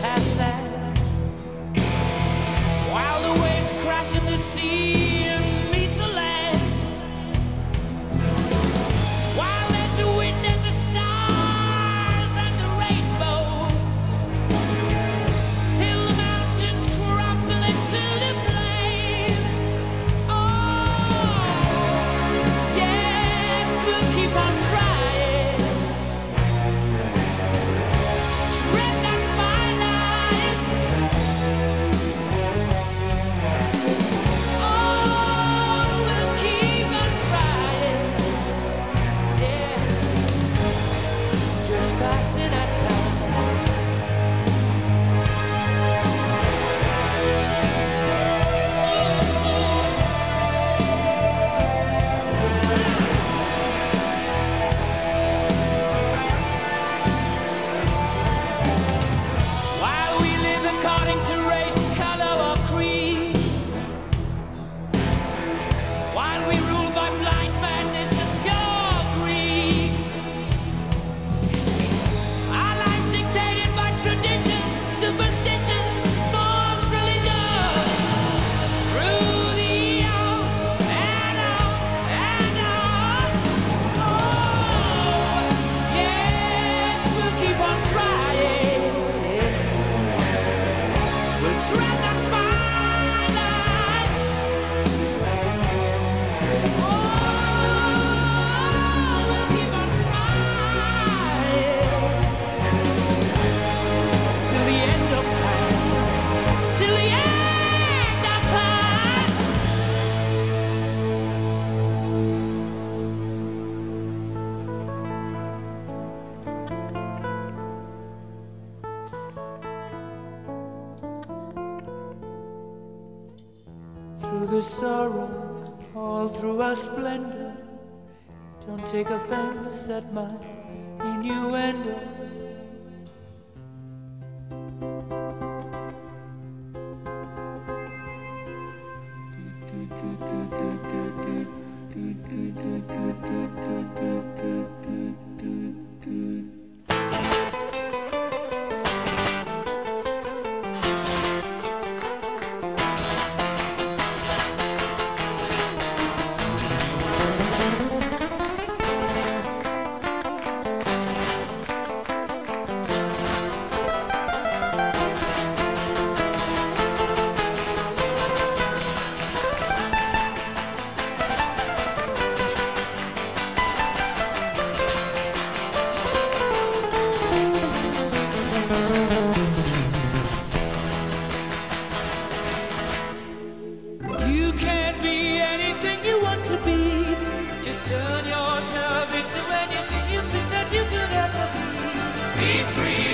that has sat while the waves crash in the sea. through the sorrow, all through our splendor. Don't take offense at my innuendo. never be. Be free.